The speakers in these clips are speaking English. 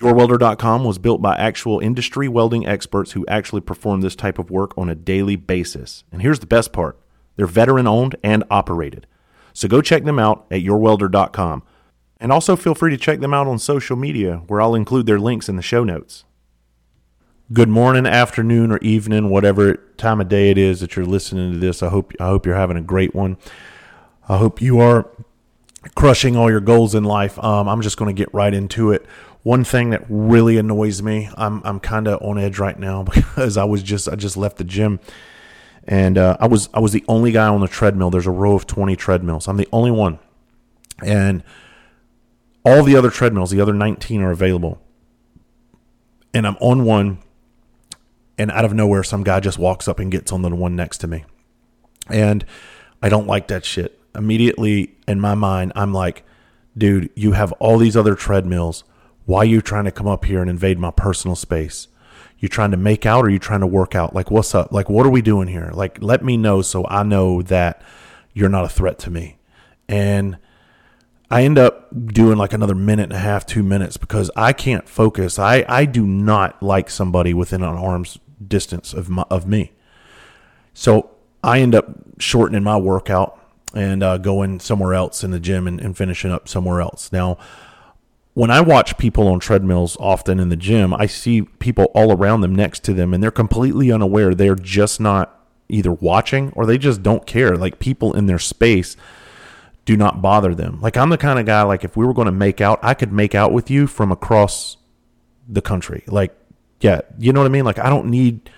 YourWelder.com was built by actual industry welding experts who actually perform this type of work on a daily basis. And here's the best part they're veteran owned and operated. So go check them out at YourWelder.com. And also feel free to check them out on social media, where I'll include their links in the show notes. Good morning, afternoon, or evening, whatever time of day it is that you're listening to this. I hope I hope you're having a great one. I hope you are crushing all your goals in life. Um, I'm just going to get right into it. One thing that really annoys me, I'm I'm kind of on edge right now because I was just I just left the gym, and uh, I was I was the only guy on the treadmill. There's a row of 20 treadmills. I'm the only one, and all the other treadmills, the other 19 are available, and I'm on one, and out of nowhere, some guy just walks up and gets on the one next to me, and I don't like that shit. Immediately in my mind, I'm like, dude, you have all these other treadmills why are you trying to come up here and invade my personal space? You trying to make out or you trying to work out? Like, what's up? Like, what are we doing here? Like, let me know so I know that you're not a threat to me. And I end up doing like another minute and a half, two minutes because I can't focus. I, I do not like somebody within an arm's distance of my, of me. So I end up shortening my workout and uh, going somewhere else in the gym and, and finishing up somewhere else. Now, when I watch people on treadmills often in the gym, I see people all around them next to them and they're completely unaware. They're just not either watching or they just don't care. Like people in their space do not bother them. Like I'm the kind of guy like if we were going to make out, I could make out with you from across the country. Like yeah, you know what I mean? Like I don't need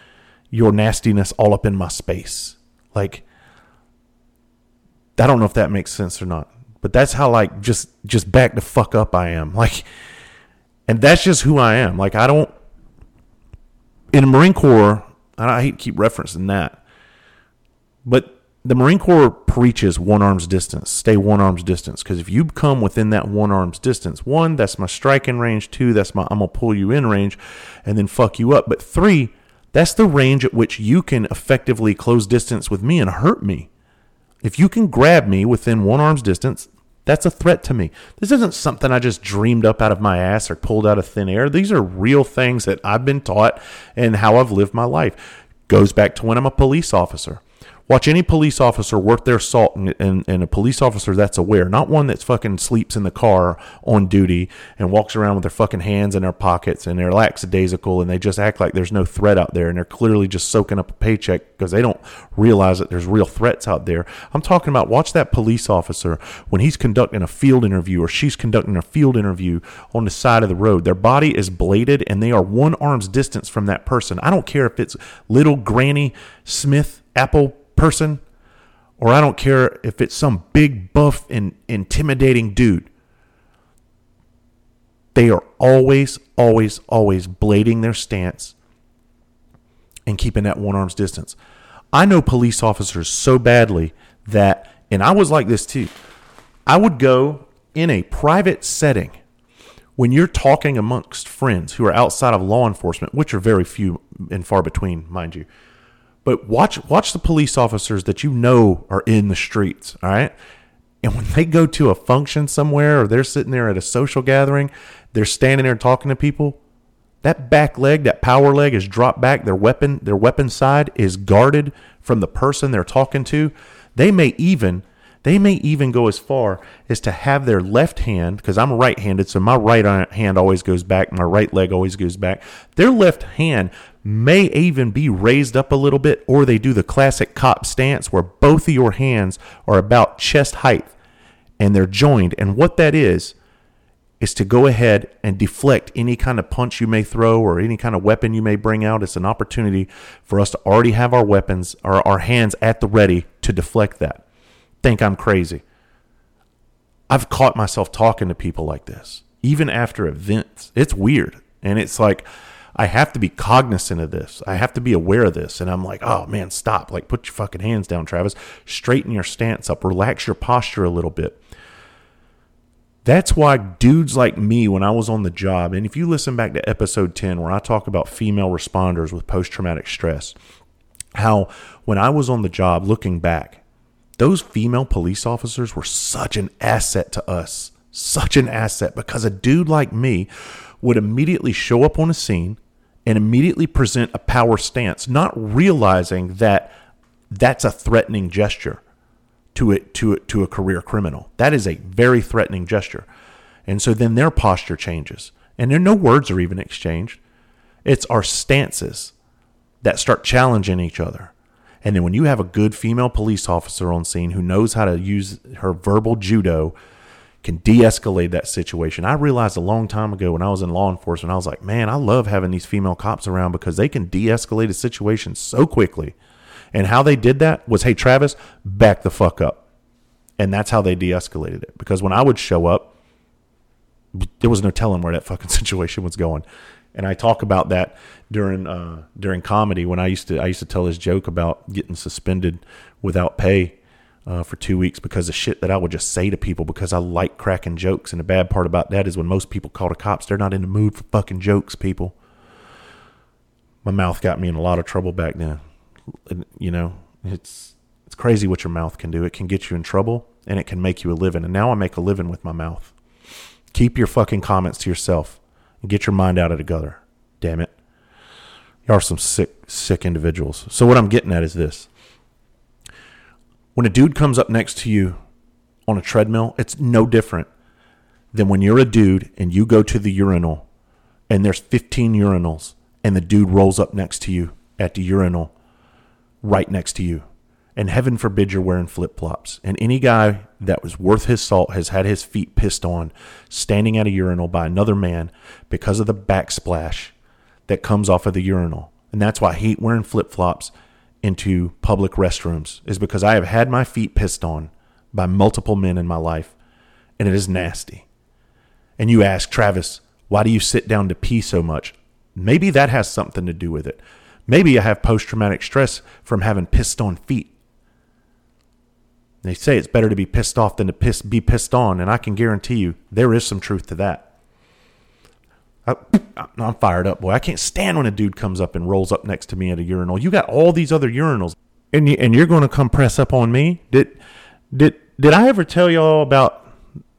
your nastiness all up in my space. Like I don't know if that makes sense or not. But that's how like just just back the fuck up I am. Like and that's just who I am. Like I don't in the Marine Corps, I hate to keep referencing that. But the Marine Corps preaches one arm's distance, stay one arm's distance. Because if you come within that one arm's distance, one, that's my striking range. Two, that's my I'm gonna pull you in range, and then fuck you up. But three, that's the range at which you can effectively close distance with me and hurt me. If you can grab me within one arm's distance, that's a threat to me. This isn't something I just dreamed up out of my ass or pulled out of thin air. These are real things that I've been taught and how I've lived my life. Goes back to when I'm a police officer. Watch any police officer work their salt and, and, and, a police officer that's aware, not one that's fucking sleeps in the car on duty and walks around with their fucking hands in their pockets and they're lackadaisical and they just act like there's no threat out there and they're clearly just soaking up a paycheck because they don't realize that there's real threats out there. I'm talking about watch that police officer when he's conducting a field interview or she's conducting a field interview on the side of the road. Their body is bladed and they are one arm's distance from that person. I don't care if it's little Granny Smith Apple person, or I don't care if it's some big, buff, and intimidating dude. They are always, always, always blading their stance and keeping that one arm's distance. I know police officers so badly that, and I was like this too, I would go in a private setting when you're talking amongst friends who are outside of law enforcement, which are very few and far between, mind you but watch watch the police officers that you know are in the streets, all right? And when they go to a function somewhere or they're sitting there at a social gathering, they're standing there talking to people, that back leg, that power leg is dropped back, their weapon, their weapon side is guarded from the person they're talking to. They may even They may even go as far as to have their left hand, because I'm right handed, so my right hand always goes back, my right leg always goes back. Their left hand may even be raised up a little bit, or they do the classic cop stance where both of your hands are about chest height and they're joined. And what that is, is to go ahead and deflect any kind of punch you may throw or any kind of weapon you may bring out. It's an opportunity for us to already have our weapons or our hands at the ready to deflect that. Think I'm crazy. I've caught myself talking to people like this, even after events. It's weird. And it's like, I have to be cognizant of this. I have to be aware of this. And I'm like, oh man, stop. Like, put your fucking hands down, Travis. Straighten your stance up. Relax your posture a little bit. That's why dudes like me, when I was on the job, and if you listen back to episode 10, where I talk about female responders with post traumatic stress, how when I was on the job looking back, those female police officers were such an asset to us. Such an asset because a dude like me would immediately show up on a scene and immediately present a power stance, not realizing that that's a threatening gesture to it to it to a career criminal. That is a very threatening gesture. And so then their posture changes. And there no words are even exchanged. It's our stances that start challenging each other. And then when you have a good female police officer on scene who knows how to use her verbal judo, can de escalate that situation. I realized a long time ago when I was in law enforcement, I was like, man, I love having these female cops around because they can de escalate a situation so quickly. And how they did that was, hey, Travis, back the fuck up. And that's how they de escalated it. Because when I would show up, there was no telling where that fucking situation was going. And I talk about that during uh, during comedy when I used to I used to tell this joke about getting suspended without pay uh, for two weeks because of shit that I would just say to people because I like cracking jokes. And the bad part about that is when most people call the cops, they're not in the mood for fucking jokes, people. My mouth got me in a lot of trouble back then you know, it's it's crazy what your mouth can do. It can get you in trouble and it can make you a living. And now I make a living with my mouth. Keep your fucking comments to yourself and get your mind out of the gutter. Damn it. You are some sick, sick individuals. So what I'm getting at is this. When a dude comes up next to you on a treadmill, it's no different than when you're a dude and you go to the urinal and there's 15 urinals and the dude rolls up next to you at the urinal right next to you. And heaven forbid you're wearing flip flops. And any guy that was worth his salt has had his feet pissed on standing at a urinal by another man because of the backsplash that comes off of the urinal. And that's why I hate wearing flip flops into public restrooms, is because I have had my feet pissed on by multiple men in my life, and it is nasty. And you ask, Travis, why do you sit down to pee so much? Maybe that has something to do with it. Maybe I have post traumatic stress from having pissed on feet. They say it's better to be pissed off than to piss, be pissed on, and I can guarantee you there is some truth to that. I, am fired up, boy. I can't stand when a dude comes up and rolls up next to me at a urinal. You got all these other urinals, and you, and you're going to come press up on me. Did did did I ever tell y'all about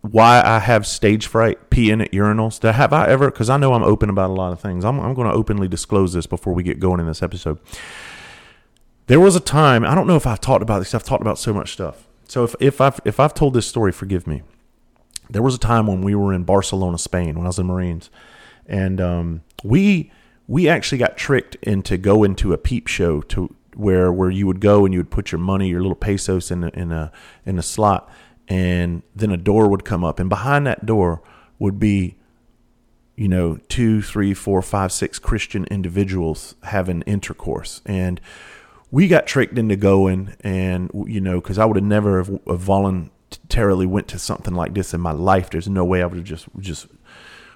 why I have stage fright peeing at urinals. Have I ever? Because I know I'm open about a lot of things. I'm, I'm going to openly disclose this before we get going in this episode. There was a time I don't know if I've talked about this. I've talked about so much stuff. So if if I've if I've told this story, forgive me. There was a time when we were in Barcelona, Spain, when I was in Marines, and um, we we actually got tricked into going to a peep show to where where you would go and you would put your money, your little pesos in a, in a in a slot and then a door would come up, and behind that door would be, you know, two, three, four, five, six Christian individuals having intercourse, and we got tricked into going, and you know, because I would have never have voluntarily went to something like this in my life. There's no way I would have just just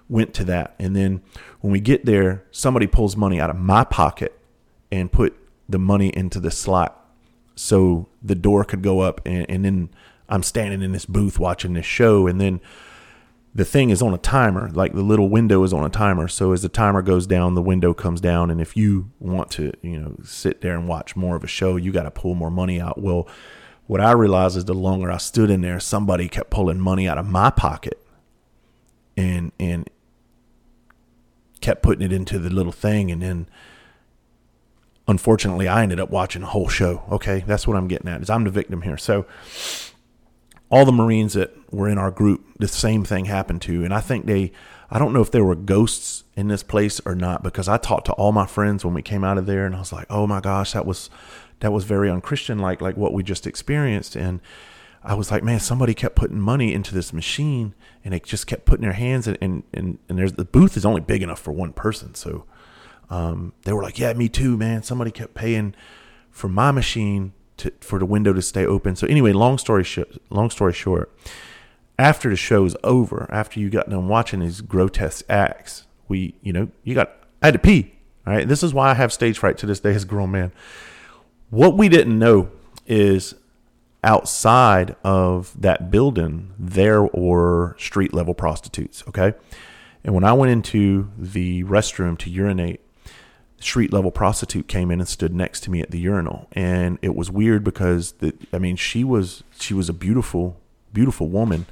went to that, and then when we get there, somebody pulls money out of my pocket and put the money into the slot so the door could go up and, and then I'm standing in this booth watching this show, and then the thing is on a timer. Like the little window is on a timer. So as the timer goes down, the window comes down, and if you want to, you know, sit there and watch more of a show, you got to pull more money out. Well, what I realized is the longer I stood in there, somebody kept pulling money out of my pocket, and and kept putting it into the little thing, and then unfortunately, I ended up watching a whole show. Okay, that's what I'm getting at. Is I'm the victim here. So all the Marines that were in our group, the same thing happened to. And I think they, I don't know if there were ghosts in this place or not, because I talked to all my friends when we came out of there, and I was like, oh my gosh, that was that was very unchristian, like like what we just experienced. And I was like, man, somebody kept putting money into this machine, and they just kept putting their hands in, and and and there's the booth is only big enough for one person, so um, they were like, yeah, me too, man. Somebody kept paying for my machine to, for the window to stay open. So anyway, long story sh- long story short, after the show's over, after you got done watching these grotesque acts, we, you know, you got I had to pee. All right, this is why I have stage fright to this day as a grown man. What we didn't know is outside of that building there were street level prostitutes. Okay, and when I went into the restroom to urinate, street level prostitute came in and stood next to me at the urinal. And it was weird because the, i mean she was she was a beautiful beautiful woman.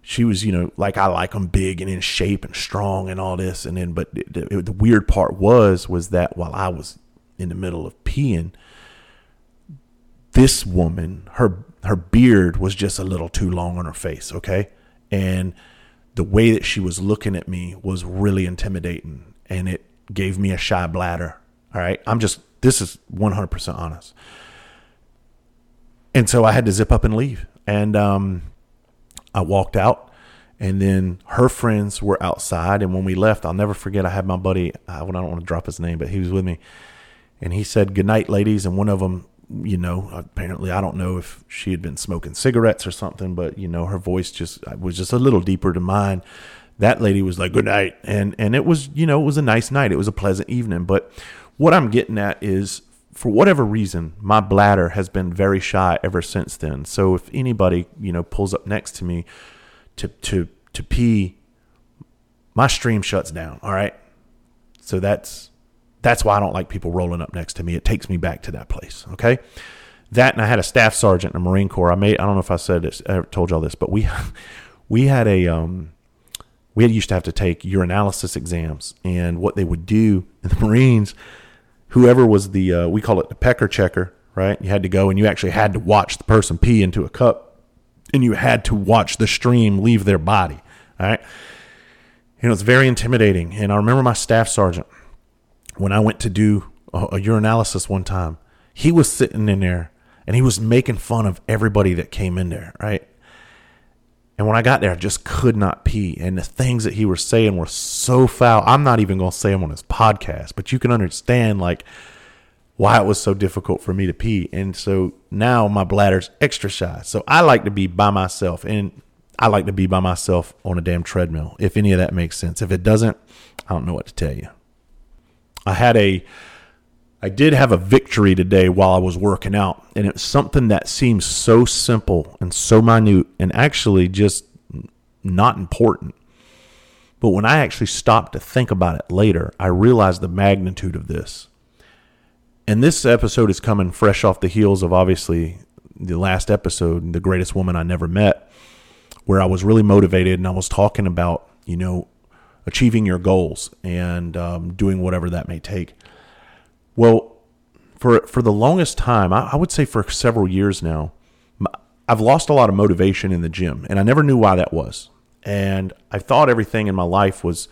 She was you know like i like them big and in shape and strong and all this. And then but the, the weird part was was that while i was in the middle of peeing this woman her her beard was just a little too long on her face okay and the way that she was looking at me was really intimidating and it gave me a shy bladder. All right. I'm just, this is 100% honest. And so I had to zip up and leave. And um, I walked out, and then her friends were outside. And when we left, I'll never forget, I had my buddy, I don't want to drop his name, but he was with me. And he said, Good night, ladies. And one of them, you know, apparently, I don't know if she had been smoking cigarettes or something, but, you know, her voice just uh, was just a little deeper to mine. That lady was like good night. And and it was you know it was a nice night. It was a pleasant evening. But what i'm getting at is for whatever reason my bladder has been very shy ever since then. So if anybody you know pulls up next to me to to to pee my stream shuts down all right? So that's that's why i don't like people rolling up next to me it takes me back to that place okay that and i had a staff sergeant in the marine corps i made i don't know if i said this i told y'all this but we we had a um we used to have to take urinalysis exams, and what they would do in the Marines, whoever was the uh, we call it the pecker checker, right? You had to go and you actually had to watch the person pee into a cup, and you had to watch the stream leave their body, all right? you know it's very intimidating. And I remember my staff sergeant when I went to do a, a urinalysis one time. He was sitting in there and he was making fun of everybody that came in there, right? And when I got there, I just could not pee. And the things that he was saying were so foul. I'm not even going to say them on his podcast, but you can understand like why it was so difficult for me to pee. And so now my bladder's extra shy. So I like to be by myself. And I like to be by myself on a damn treadmill, if any of that makes sense. If it doesn't, I don't know what to tell you. I had a I did have a victory today while I was working out, and it's something that seems so simple and so minute and actually just not important. But when I actually stopped to think about it later, I realized the magnitude of this. And this episode is coming fresh off the heels of obviously the last episode, The Greatest Woman I Never Met, where I was really motivated and I was talking about, you know, achieving your goals and um, doing whatever that may take. Well, for for the longest time, I, I would say for several years now, I've lost a lot of motivation in the gym, and I never knew why that was. And I thought everything in my life was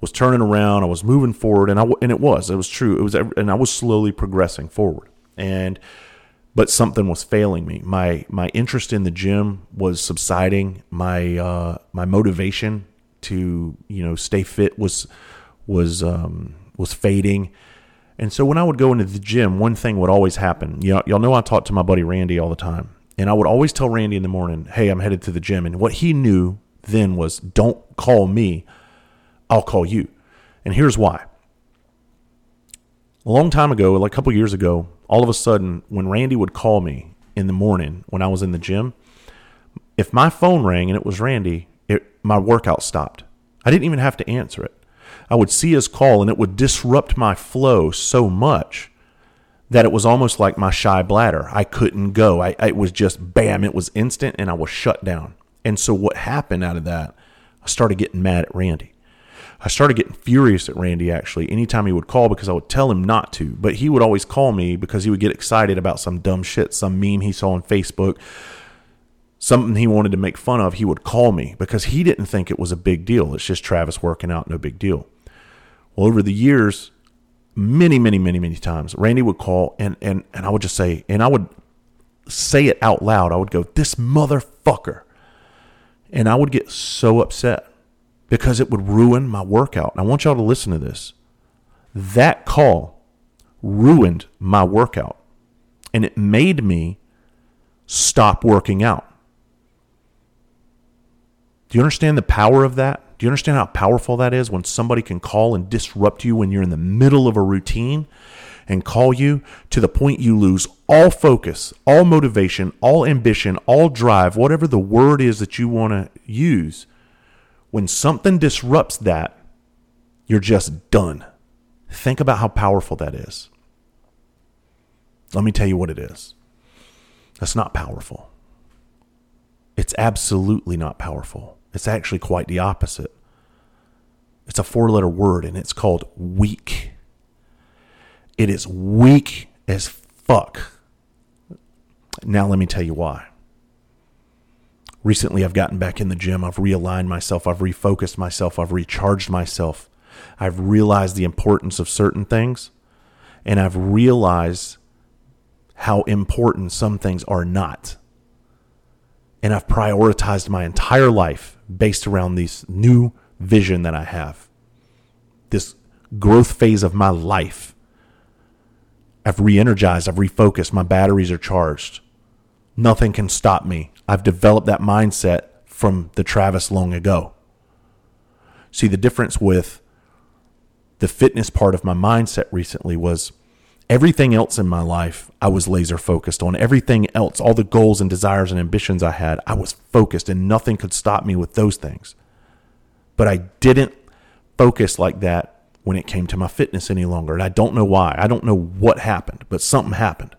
was turning around. I was moving forward, and I and it was. It was true. It was, and I was slowly progressing forward. And but something was failing me. My my interest in the gym was subsiding. My uh, my motivation to you know stay fit was was um, was fading. And so when I would go into the gym, one thing would always happen. You know, y'all know I talk to my buddy Randy all the time. And I would always tell Randy in the morning, hey, I'm headed to the gym. And what he knew then was, don't call me, I'll call you. And here's why. A long time ago, like a couple years ago, all of a sudden, when Randy would call me in the morning when I was in the gym, if my phone rang and it was Randy, it, my workout stopped. I didn't even have to answer it. I would see his call and it would disrupt my flow so much that it was almost like my shy bladder. I couldn't go. I, it was just bam, it was instant and I was shut down. And so what happened out of that, I started getting mad at Randy. I started getting furious at Randy actually anytime he would call because I would tell him not to, but he would always call me because he would get excited about some dumb shit, some meme he saw on Facebook, something he wanted to make fun of, he would call me because he didn't think it was a big deal. It's just Travis working out, no big deal. Well, over the years, many, many, many, many times, Randy would call and and and I would just say, and I would say it out loud. I would go, "This motherfucker," and I would get so upset because it would ruin my workout. And I want y'all to listen to this. That call ruined my workout, and it made me stop working out. Do you understand the power of that? Do you understand how powerful that is when somebody can call and disrupt you when you're in the middle of a routine and call you to the point you lose all focus, all motivation, all ambition, all drive, whatever the word is that you want to use? When something disrupts that, you're just done. Think about how powerful that is. Let me tell you what it is. That's not powerful. It's absolutely not powerful. It's actually quite the opposite. It's a four letter word and it's called weak. It is weak as fuck. Now, let me tell you why. Recently, I've gotten back in the gym. I've realigned myself. I've refocused myself. I've recharged myself. I've realized the importance of certain things. And I've realized how important some things are not and I've prioritized my entire life based around this new vision that I have. This growth phase of my life. I've re energized, I've refocused, my batteries are charged. Nothing can stop me. I've developed that mindset from the Travis long ago. See, the difference with the fitness part of my mindset recently was everything else in my life I was laser focused on. Everything else, all the goals and desires and ambitions I had, I was focused and nothing could stop me with those things. But I didn't focus like that when it came to my fitness any longer. And I don't know why. I don't know what happened, but something happened.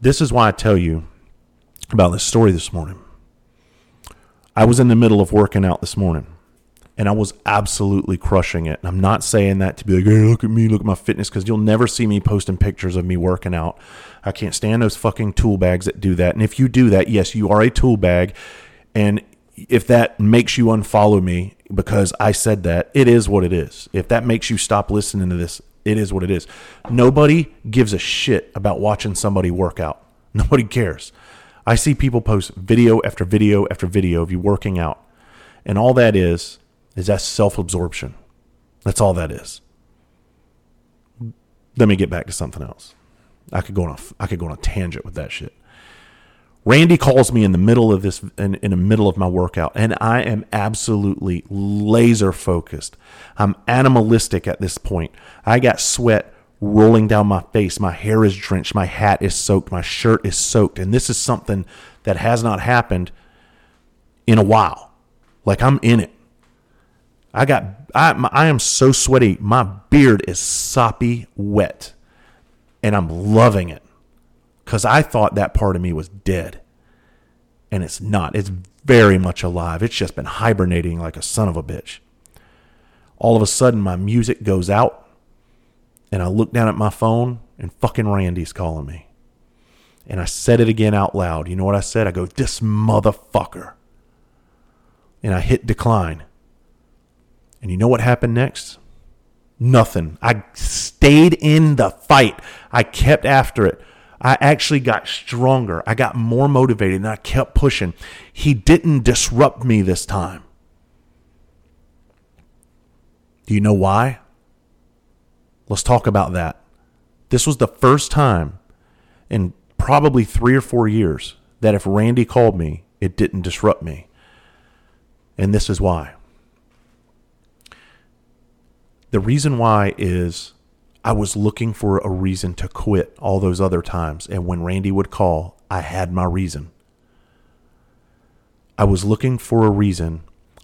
This is why I tell you about this story this morning. I was in the middle of working out this morning and I was absolutely crushing it. And I'm not saying that to be like, hey, look at me, look at my fitness, because you'll never see me posting pictures of me working out. I can't stand those fucking tool bags that do that. And if you do that, yes, you are a tool bag. And if that makes you unfollow me because I said that, it is what it is. If that makes you stop listening to this, it is what it is. Nobody gives a shit about watching somebody work out. Nobody cares. I see people post video after video after video of you working out. And all that is is that self absorption. That's all that is. Let me get back to something else. I could go on a I could go on a tangent with that shit. Randy calls me in the middle of this in, in the middle of my workout, and I am absolutely laser focused. I'm animalistic at this point. I got sweat rolling down my face. My hair is drenched. My hat is soaked. My shirt is soaked. And this is something that has not happened in a while. Like I'm in it. I got I my, I am so sweaty. My beard is soppy wet, and I'm loving it because I thought that part of me was dead, and it's not. It's very much alive. It's just been hibernating like a son of a bitch. All of a sudden, my music goes out, and I look down at my phone, and fucking Randy's calling me. And I said it again out loud. You know what I said? I go, This motherfucker. And I hit decline. And you know what happened next? Nothing. I stayed in the fight. I kept after it. I actually got stronger. I got more motivated and I kept pushing. He didn't disrupt me this time. Do you know why? Let's talk about that. This was the first time in probably three or four years that if Randy called me, it didn't disrupt me. And this is why. The reason why is I was looking for a reason to quit all those other times. And when Randy would call, I had my reason. I was looking for a reason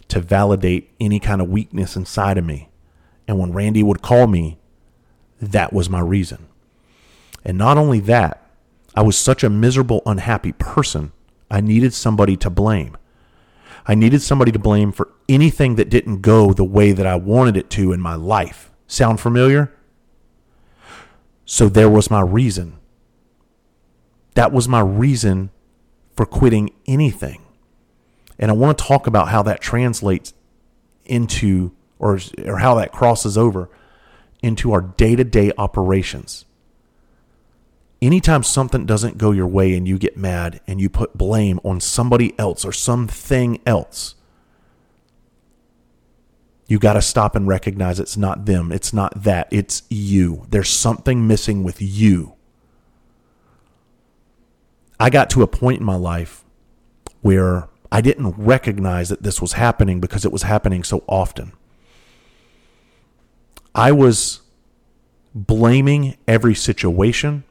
to validate any kind of weakness inside of me. And when Randy would call me, that was my reason. And not only that, I was such a miserable, unhappy person, I needed somebody to blame. I needed somebody to blame for anything that didn't go the way that I wanted it to in my life. Sound familiar? So there was my reason. That was my reason for quitting anything. And I want to talk about how that translates into or or how that crosses over into our day-to-day operations. Anytime something doesn't go your way and you get mad and you put blame on somebody else or something else, you got to stop and recognize it's not them, it's not that, it's you. There's something missing with you. I got to a point in my life where I didn't recognize that this was happening because it was happening so often. I was blaming every situation,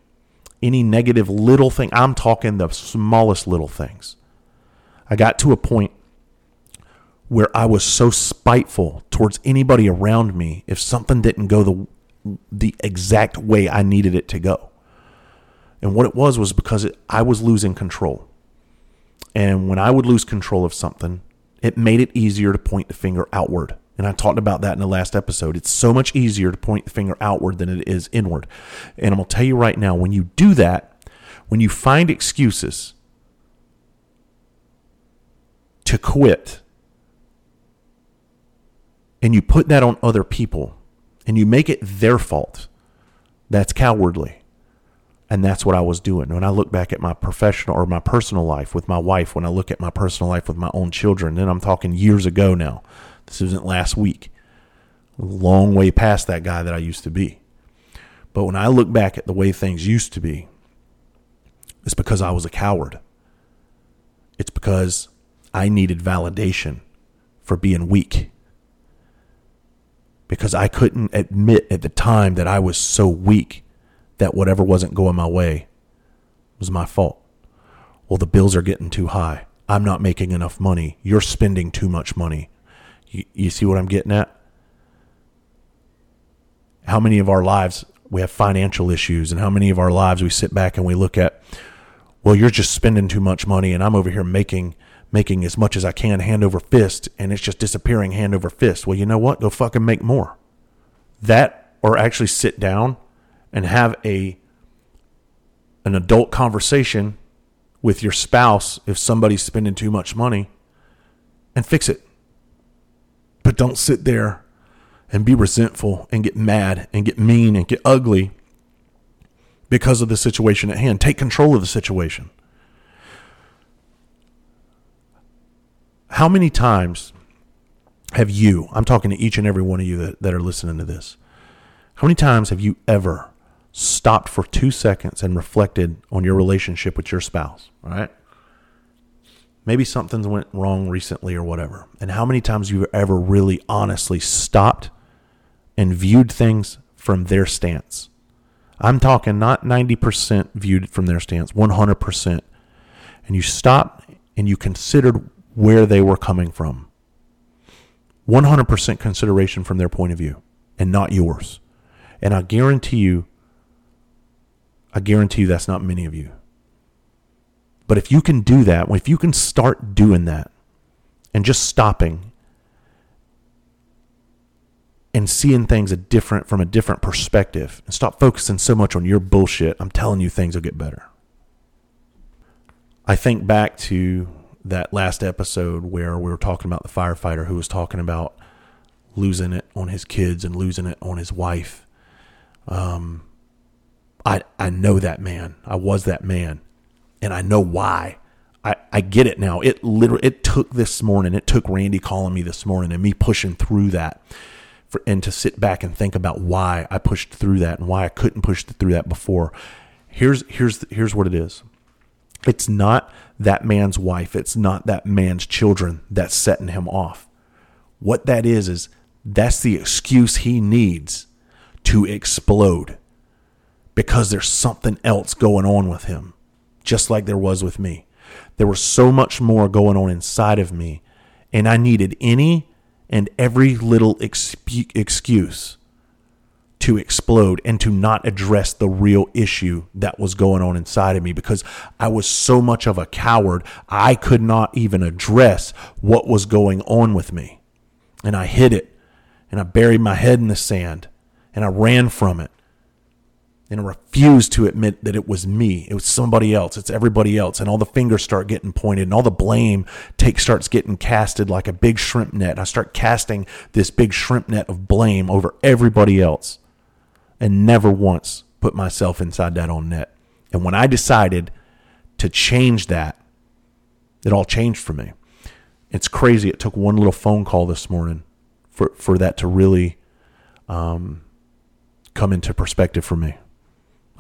any negative little thing. I'm talking the smallest little things. I got to a point where I was so spiteful towards anybody around me if something didn't go the the exact way I needed it to go. And what it was was because it, I was losing control. And when I would lose control of something, it made it easier to point the finger outward. And I talked about that in the last episode. It's so much easier to point the finger outward than it is inward. And I'm going to tell you right now when you do that, when you find excuses to quit, and you put that on other people, and you make it their fault, that's cowardly. And that's what I was doing. When I look back at my professional or my personal life with my wife, when I look at my personal life with my own children, then I'm talking years ago now. This isn't last week. Long way past that guy that I used to be. But when I look back at the way things used to be, it's because I was a coward. It's because I needed validation for being weak. Because I couldn't admit at the time that I was so weak that whatever wasn't going my way was my fault. Well, the bills are getting too high. I'm not making enough money. You're spending too much money. You, you see what I'm getting at? How many of our lives we have financial issues, and how many of our lives we sit back and we look at, well, you're just spending too much money, and I'm over here making making as much as I can hand over fist, and it's just disappearing hand over fist. Well, you know what? Go fucking make more. That or actually sit down and have a an adult conversation with your spouse if somebody's spending too much money and fix it. But don't sit there and be resentful and get mad and get mean and get ugly because of the situation at hand. Take control of the situation. How many times have you, I'm talking to each and every one of you that, that are listening to this, how many times have you ever stopped for two seconds and reflected on your relationship with your spouse, all right? Maybe something's went wrong recently or whatever. And how many times you've ever really honestly stopped and viewed things from their stance? I'm talking not 90% viewed from their stance, 100%. And you stopped and you considered where they were coming from. 100% consideration from their point of view and not yours. And I guarantee you I guarantee you that's not many of you. But if you can do that, if you can start doing that and just stopping and seeing things a different from a different perspective and stop focusing so much on your bullshit, I'm telling you things will get better. I think back to that last episode where we were talking about the firefighter who was talking about losing it on his kids and losing it on his wife. Um, I, I know that man. I was that man. And I know why. I, I get it now. It literally it took this morning. It took Randy calling me this morning and me pushing through that for, and to sit back and think about why I pushed through that and why I couldn't push through that before. Here's here's here's what it is. It's not that man's wife. It's not that man's children that's setting him off. What that is is that's the excuse he needs to explode because there's something else going on with him, just like there was with me. There was so much more going on inside of me, and I needed any and every little excuse to explode and to not address the real issue that was going on inside of me because I was so much of a coward, I could not even address what was going on with me. And I hid it and I buried my head in the sand and I ran from it and refuse to admit that it was me. It was somebody else. It's everybody else. And all the fingers start getting pointed and all the blame take starts getting casted like a big shrimp net. I start casting this big shrimp net of blame over everybody else and never once put myself inside that own net. And when I decided to change that, it all changed for me. It's crazy. It took one little phone call this morning for, for that to really um, come into perspective for me.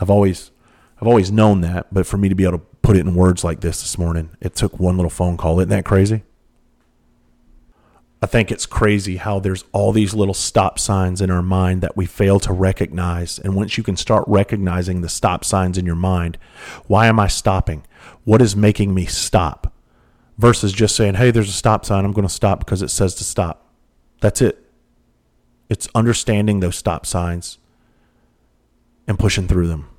I've always I've always known that, but for me to be able to put it in words like this this morning, it took one little phone call. Isn't that crazy? I think it's crazy how there's all these little stop signs in our mind that we fail to recognize. And once you can start recognizing the stop signs in your mind, why am I stopping? What is making me stop? Versus just saying, hey, there's a stop sign. I'm going to stop because it says to stop. That's it. It's understanding those stop signs and pushing through them.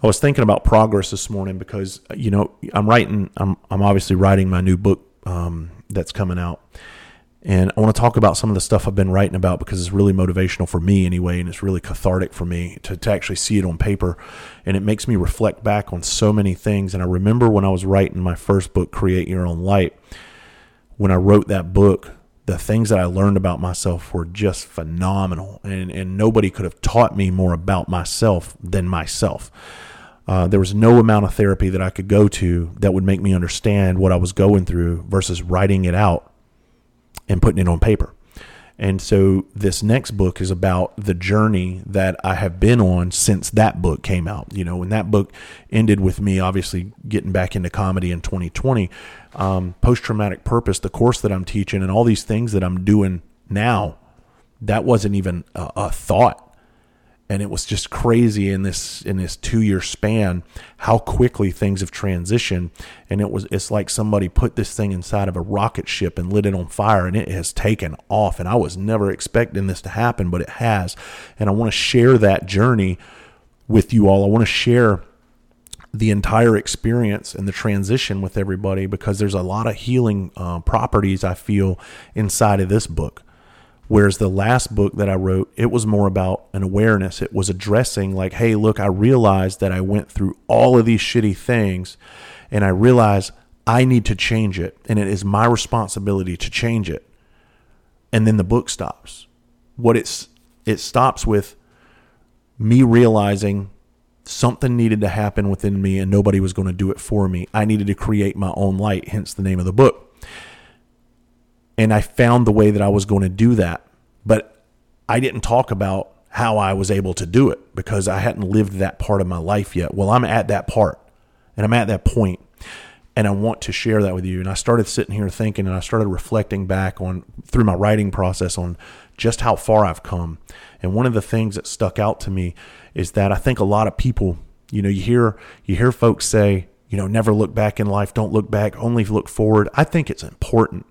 I was thinking about progress this morning because you know I'm writing. I'm I'm obviously writing my new book um, that's coming out, and I want to talk about some of the stuff I've been writing about because it's really motivational for me anyway, and it's really cathartic for me to to actually see it on paper, and it makes me reflect back on so many things. And I remember when I was writing my first book, Create Your Own Light, when I wrote that book, the things that I learned about myself were just phenomenal, and and nobody could have taught me more about myself than myself uh, there was no amount of therapy that I could go to that would make me understand what I was going through versus writing it out and putting it on paper. And so this next book is about the journey that I have been on since that book came out. You know, when that book ended with me obviously getting back into comedy in 2020, um, post traumatic purpose, the course that I'm teaching, and all these things that I'm doing now, that wasn't even a, a thought and it was just crazy in this in this two year span how quickly things have transitioned. And it was it's like somebody put this thing inside of a rocket ship and lit it on fire and it has taken off. And I was never expecting this to happen but it has. And I want to share that journey with you all. I want to share the entire experience and the transition with everybody because there's a lot of healing uh, properties I feel inside of this book Whereas the last book that I wrote, it was more about an awareness. It was addressing, like, hey, look, I realized that I went through all of these shitty things and I realized I need to change it. And it is my responsibility to change it. And then the book stops. What it's, it stops with me realizing something needed to happen within me and nobody was going to do it for me. I needed to create my own light, hence the name of the book and I found the way that I was going to do that. But I didn't talk about how I was able to do it because I hadn't lived that part of my life yet. Well, I'm at that part and I'm at that point and I want to share that with you. And I started sitting here thinking and I started reflecting back on through my writing process on just how far I've come. And one of the things that stuck out to me is that I think a lot of people, you know, you hear you hear folks say, you know, never look back in life, don't look back, only look forward. I think it's important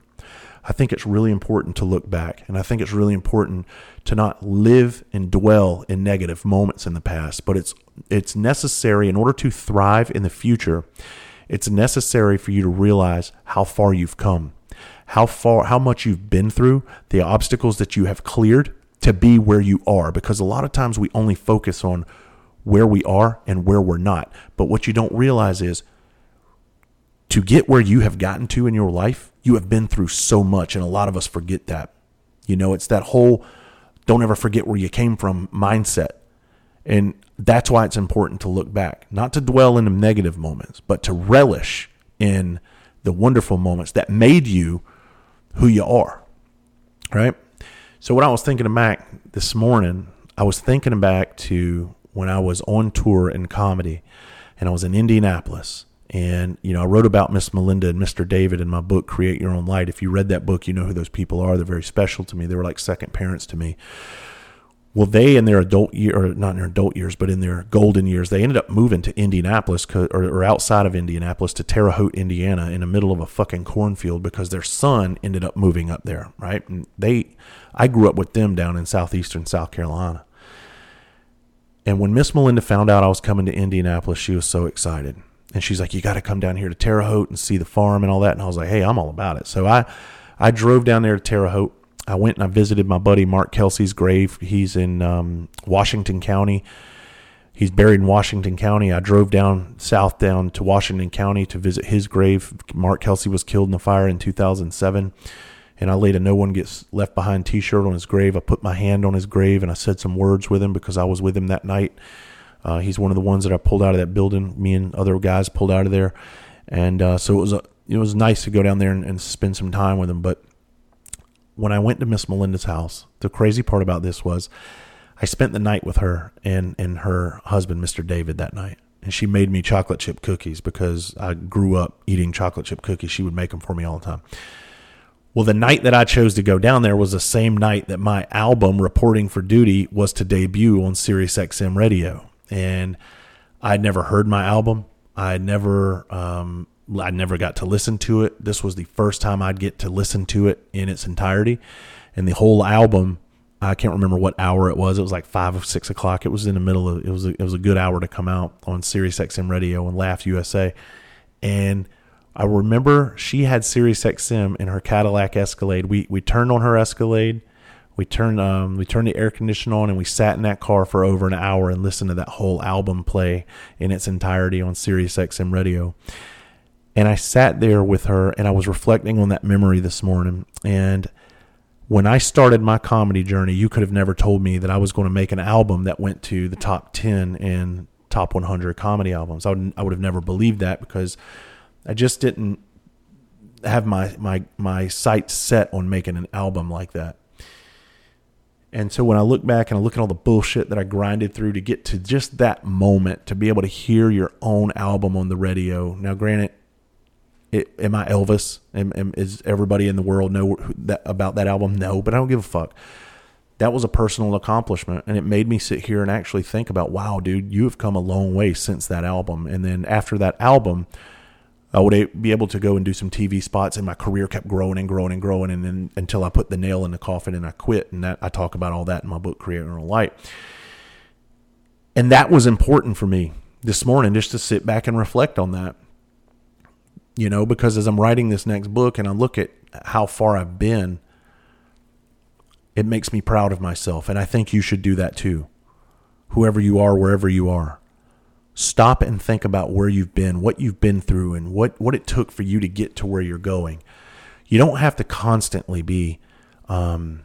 I think it's really important to look back. And I think it's really important to not live and dwell in negative moments in the past, but it's it's necessary in order to thrive in the future. It's necessary for you to realize how far you've come, how far how much you've been through, the obstacles that you have cleared to be where you are because a lot of times we only focus on where we are and where we're not. But what you don't realize is to get where you have gotten to in your life, you have been through so much. And a lot of us forget that. You know, it's that whole don't ever forget where you came from mindset. And that's why it's important to look back, not to dwell in the negative moments, but to relish in the wonderful moments that made you who you are. Right? So, what I was thinking back this morning, I was thinking back to when I was on tour in comedy and I was in Indianapolis and, you know, I wrote about Miss Melinda and Mr. David in my book, Create Your Own Light. If you read that book, you know who those people are. They're very special to me. They were like second parents to me. Well, they in their adult year, or not in their adult years, but in their golden years, they ended up moving to Indianapolis or, or outside of Indianapolis to Terre Haute, Indiana, in the middle of a fucking cornfield because their son ended up moving up there, right? And they, I grew up with them down in southeastern South Carolina. And when Miss Melinda found out I was coming to Indianapolis, she was so excited and she's like, "You got to come down here to Terre Haute and see the farm and all that." And I was like, "Hey, I'm all about it." So I, I drove down there to Terre Haute. I went and I visited my buddy Mark Kelsey's grave. He's in um, Washington County. He's buried in Washington County. I drove down south down to Washington County to visit his grave. Mark Kelsey was killed in the fire in 2007 and I laid a no one gets left behind t-shirt on his grave. I put my hand on his grave and I said some words with him because I was with him that night. Uh, he's one of the ones that I pulled out of that building. Me and other guys pulled out of there, and uh, so it was a, it was nice to go down there and, and spend some time with him. But when I went to Miss Melinda's house, the crazy part about this was I spent the night with her and and her husband, Mr. David, that night. And she made me chocolate chip cookies because I grew up eating chocolate chip cookies. She would make them for me all the time. Well, the night that I chose to go down there was the same night that my album, Reporting for Duty, was to debut on Sirius XM radio. And I'd never heard my album. I never, um, I never got to listen to it. This was the first time I'd get to listen to it in its entirety. And the whole album, I can't remember what hour it was. It was like five or six o'clock. It was in the middle of, it was, a, it was a good hour to come out on Sirius XM radio and Laugh USA. And I remember she had Sirius XM in her Cadillac Escalade. We we turned on her Escalade. We turned um, we turned the air conditioner on and we sat in that car for over an hour and listened to that whole album play in its entirety on Sirius XM radio. And I sat there with her and I was reflecting on that memory this morning. And when I started my comedy journey, you could have never told me that I was going to make an album that went to the top 10 in top 100 comedy albums. I would, I would have never believed that because I just didn't have my my my sights set on making an album like that. And so when I look back and I look at all the bullshit that I grinded through to get to just that moment to be able to hear your own album on the radio. Now, granted, it, am I Elvis? Am, am, is everybody in the world know that, about that album? No, but I don't give a fuck. That was a personal accomplishment, and it made me sit here and actually think about, wow, dude, you have come a long way since that album. And then after that album, I would be able to go and do some TV spots, and my career kept growing and growing and growing, and then until I put the nail in the coffin and I quit. And that I talk about all that in my book, Creating a Light. And that was important for me this morning, just to sit back and reflect on that. You know, because as I'm writing this next book and I look at how far I've been, it makes me proud of myself, and I think you should do that too. Whoever you are, wherever you are stop and think about where you've been, what you've been through, and what, what it took for you to get to where you're going. You don't have to constantly be um,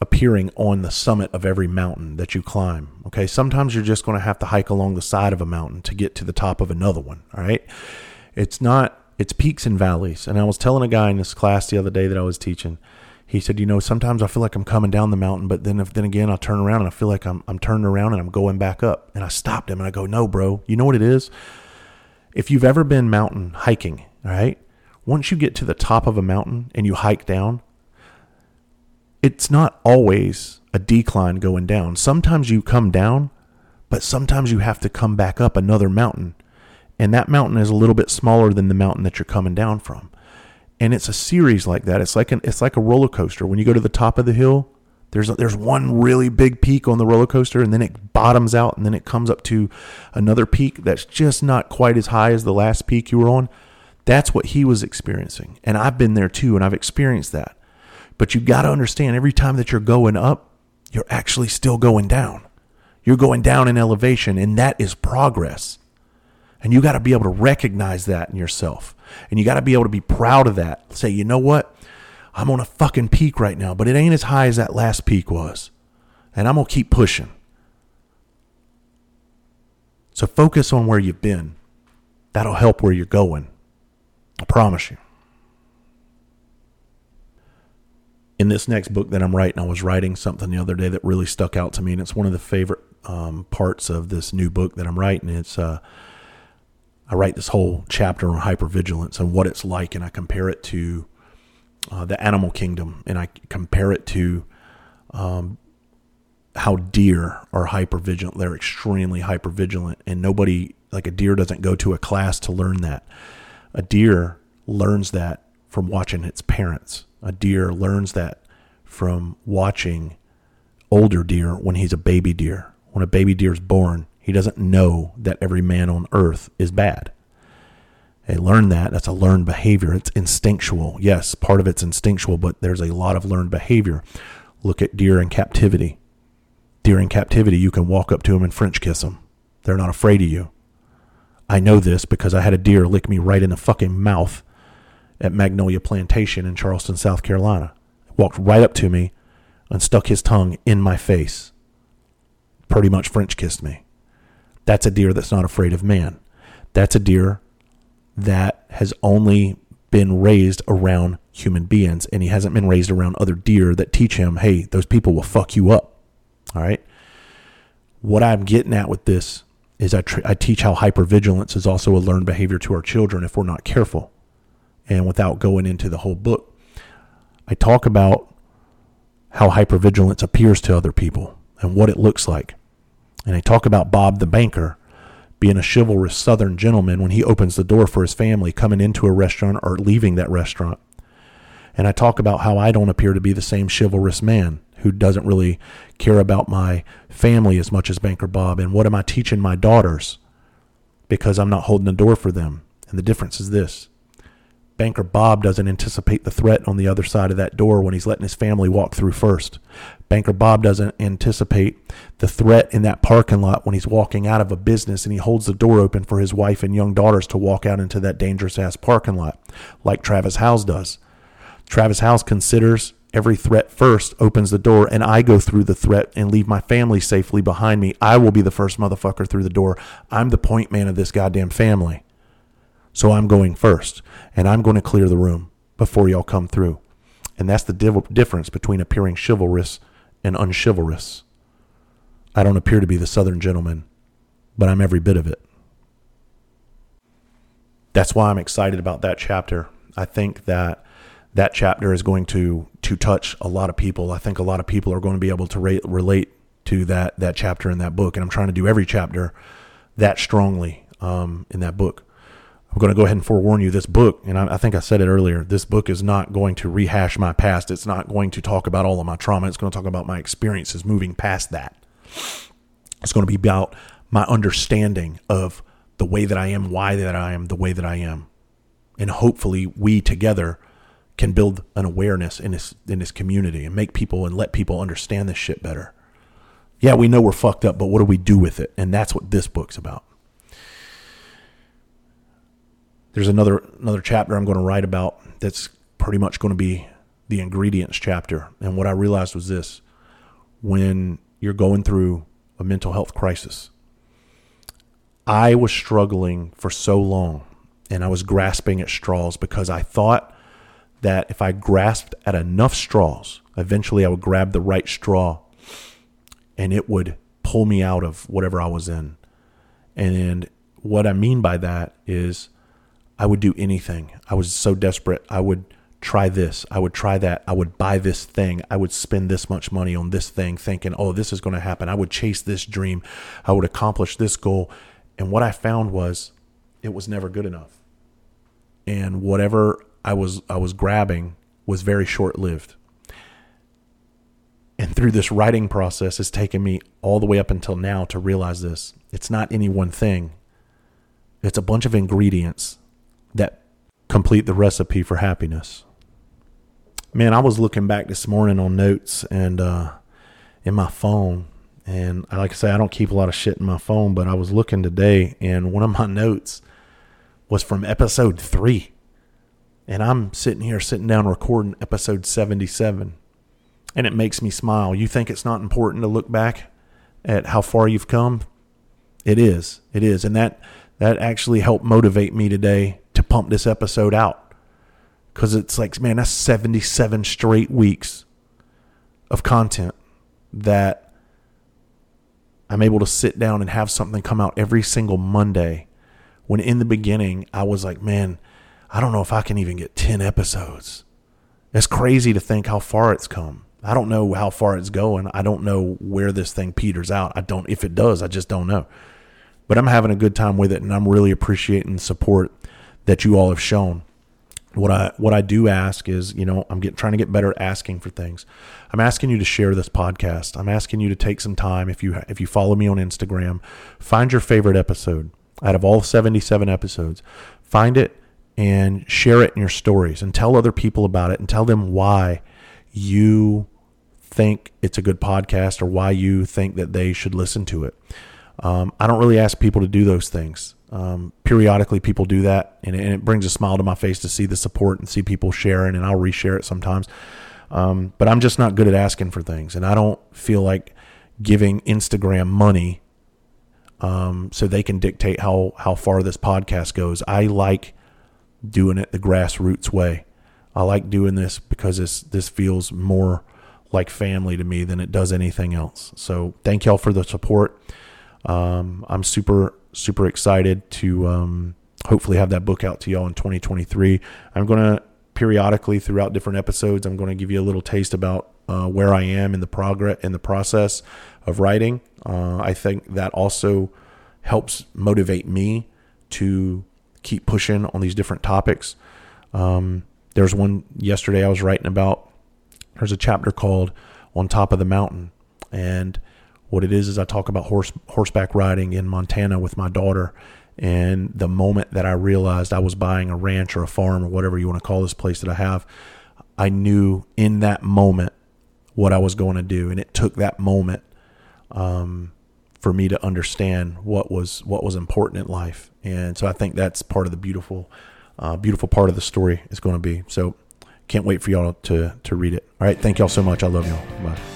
appearing on the summit of every mountain that you climb. Okay. Sometimes you're just going to have to hike along the side of a mountain to get to the top of another one. All right. It's not, it's peaks and valleys. And I was telling a guy in this class the other day that I was teaching, he said, you know, sometimes I feel like I'm coming down the mountain, but then if then again I turn around and I feel like I'm I'm turning around and I'm going back up. And I stopped him and I go, no, bro, you know what it is? If you've ever been mountain hiking, all right, once you get to the top of a mountain and you hike down, it's not always a decline going down. Sometimes you come down, but sometimes you have to come back up another mountain. And that mountain is a little bit smaller than the mountain that you're coming down from and it's a series like that. It's like an it's like a roller coaster. When you go to the top of the hill, there's a, there's one really big peak on the roller coaster, and then it bottoms out, and then it comes up to another peak that's just not quite as high as the last peak you were on. That's what he was experiencing, and I've been there too, and I've experienced that. But you got to understand, every time that you're going up, you're actually still going down. You're going down in elevation, and that is progress. And you got to be able to recognize that in yourself. And you got to be able to be proud of that. Say, you know what? I'm on a fucking peak right now, but it ain't as high as that last peak was. And I'm going to keep pushing. So focus on where you've been. That'll help where you're going. I promise you. In this next book that I'm writing, I was writing something the other day that really stuck out to me, and it's one of the favorite um, parts of this new book that I'm writing. It's uh, I write this whole chapter on hypervigilance and what it's like, and I compare it to uh, the animal kingdom, and I compare it to um, how deer are hypervigilant. They're extremely hypervigilant, and nobody, like a deer, doesn't go to a class to learn that. A deer learns that from watching its parents. A deer learns that from watching older deer when he's a baby deer. When a baby deer is born, he doesn't know that every man on earth is bad. They learn that. That's a learned behavior. It's instinctual. Yes, part of it's instinctual, but there's a lot of learned behavior. Look at deer in captivity. Deer in captivity, you can walk up to them and French kiss them. They're not afraid of you. I know this because I had a deer lick me right in the fucking mouth at Magnolia Plantation in Charleston, South Carolina. Walked right up to me and stuck his tongue in my face. Pretty much French kissed me. That's a deer that's not afraid of man. That's a deer that has only been raised around human beings and he hasn't been raised around other deer that teach him, hey, those people will fuck you up. All right. What I'm getting at with this is I, tr- I teach how hypervigilance is also a learned behavior to our children if we're not careful. And without going into the whole book, I talk about how hypervigilance appears to other people and what it looks like. And I talk about Bob the banker being a chivalrous southern gentleman when he opens the door for his family coming into a restaurant or leaving that restaurant. And I talk about how I don't appear to be the same chivalrous man who doesn't really care about my family as much as Banker Bob. And what am I teaching my daughters? Because I'm not holding the door for them. And the difference is this Banker Bob doesn't anticipate the threat on the other side of that door when he's letting his family walk through first. Banker Bob doesn't anticipate the threat in that parking lot when he's walking out of a business and he holds the door open for his wife and young daughters to walk out into that dangerous ass parking lot, like Travis Howze does. Travis Howze considers every threat first, opens the door, and I go through the threat and leave my family safely behind me. I will be the first motherfucker through the door. I'm the point man of this goddamn family. So I'm going first, and I'm going to clear the room before y'all come through. And that's the div- difference between appearing chivalrous and unchivalrous. I don't appear to be the Southern gentleman, but I'm every bit of it. That's why I'm excited about that chapter. I think that that chapter is going to to touch a lot of people. I think a lot of people are going to be able to rate, relate to that that chapter in that book, and I'm trying to do every chapter that strongly um, in that book. I'm going to go ahead and forewarn you this book, and I, I, think I said it earlier, this book is not going to rehash my past. It's not going to talk about all of my trauma. It's going to talk about my experiences moving past that. It's going to be about my understanding of the way that I am, why that I am, the way that I am. And hopefully, we together can build an awareness in this in this community and make people and let people understand this shit better. Yeah, we know we're fucked up, but what do we do with it? And that's what this book's about. There's another another chapter I'm going to write about that's pretty much going to be the ingredients chapter. And what I realized was this: when you're going through a mental health crisis, I was struggling for so long and I was grasping at straws because I thought that if I grasped at enough straws, eventually I would grab the right straw and it would pull me out of whatever I was in. And what I mean by that is I would do anything. I was so desperate. I would try this. I would try that. I would buy this thing. I would spend this much money on this thing, thinking, oh, this is going to happen. I would chase this dream. I would accomplish this goal. And what I found was it was never good enough. And whatever I was I was grabbing was very short lived. And through this writing process, it's taken me all the way up until now to realize this. It's not any one thing. It's a bunch of ingredients that complete the recipe for happiness. Man, I was looking back this morning on notes and uh, in my phone, and like I say, I don't keep a lot of shit in my phone, but I was looking today, and one of my notes was from episode three, and I'm sitting here, sitting down, recording episode seventy-seven, and it makes me smile. You think it's not important to look back at how far you've come? It is. It is, and that that actually helped motivate me today to pump this episode out. Because it's like, man, that's 77 straight weeks of content that I'm able to sit down and have something come out every single Monday. When in the beginning, I was like, man, I don't know if I can even get 10 episodes. It's crazy to think how far it's come. I don't know how far it's going. I don't know where this thing peters out. I don't, if it does, I just don't know. But I'm having a good time with it and I'm really appreciating the support that you all have shown. What I what I do ask is, you know, I'm getting trying to get better at asking for things. I'm asking you to share this podcast. I'm asking you to take some time if you if you follow me on Instagram, find your favorite episode out of all 77 episodes. Find it and share it in your stories and tell other people about it and tell them why you think it's a good podcast or why you think that they should listen to it. Um, I don't really ask people to do those things. Um, periodically, people do that, and, and, it brings a smile to my face to see the support and see people sharing, and I'll reshare it sometimes. Um, but I'm just not good at asking for things, and I don't feel like giving Instagram money um, so they can dictate how how far this podcast goes. I like doing it the grassroots way. I like doing this because this this feels more like family to me than it does anything else. So thank y'all for the support. Um, I'm super super excited to um, hopefully have that book out to y'all in 2023. I'm going to periodically throughout different episodes, I'm going to give you a little taste about uh, where I am in the progress in the process of writing. Uh, I think that also helps motivate me to keep pushing on these different topics. Um, there's one yesterday I was writing about. There's a chapter called "On Top of the Mountain," and what it is is I talk about horse horseback riding in Montana with my daughter. And the moment that I realized I was buying a ranch or a farm or whatever you want to call this place that I have, I knew in that moment what I was going to do, and it took that moment um, for me to understand what was what was important in life. And so I think that's part of the beautiful, uh, beautiful part of the story is going to be. So can't wait for y'all to to read it. All right, thank y'all so much. I love y'all. Bye.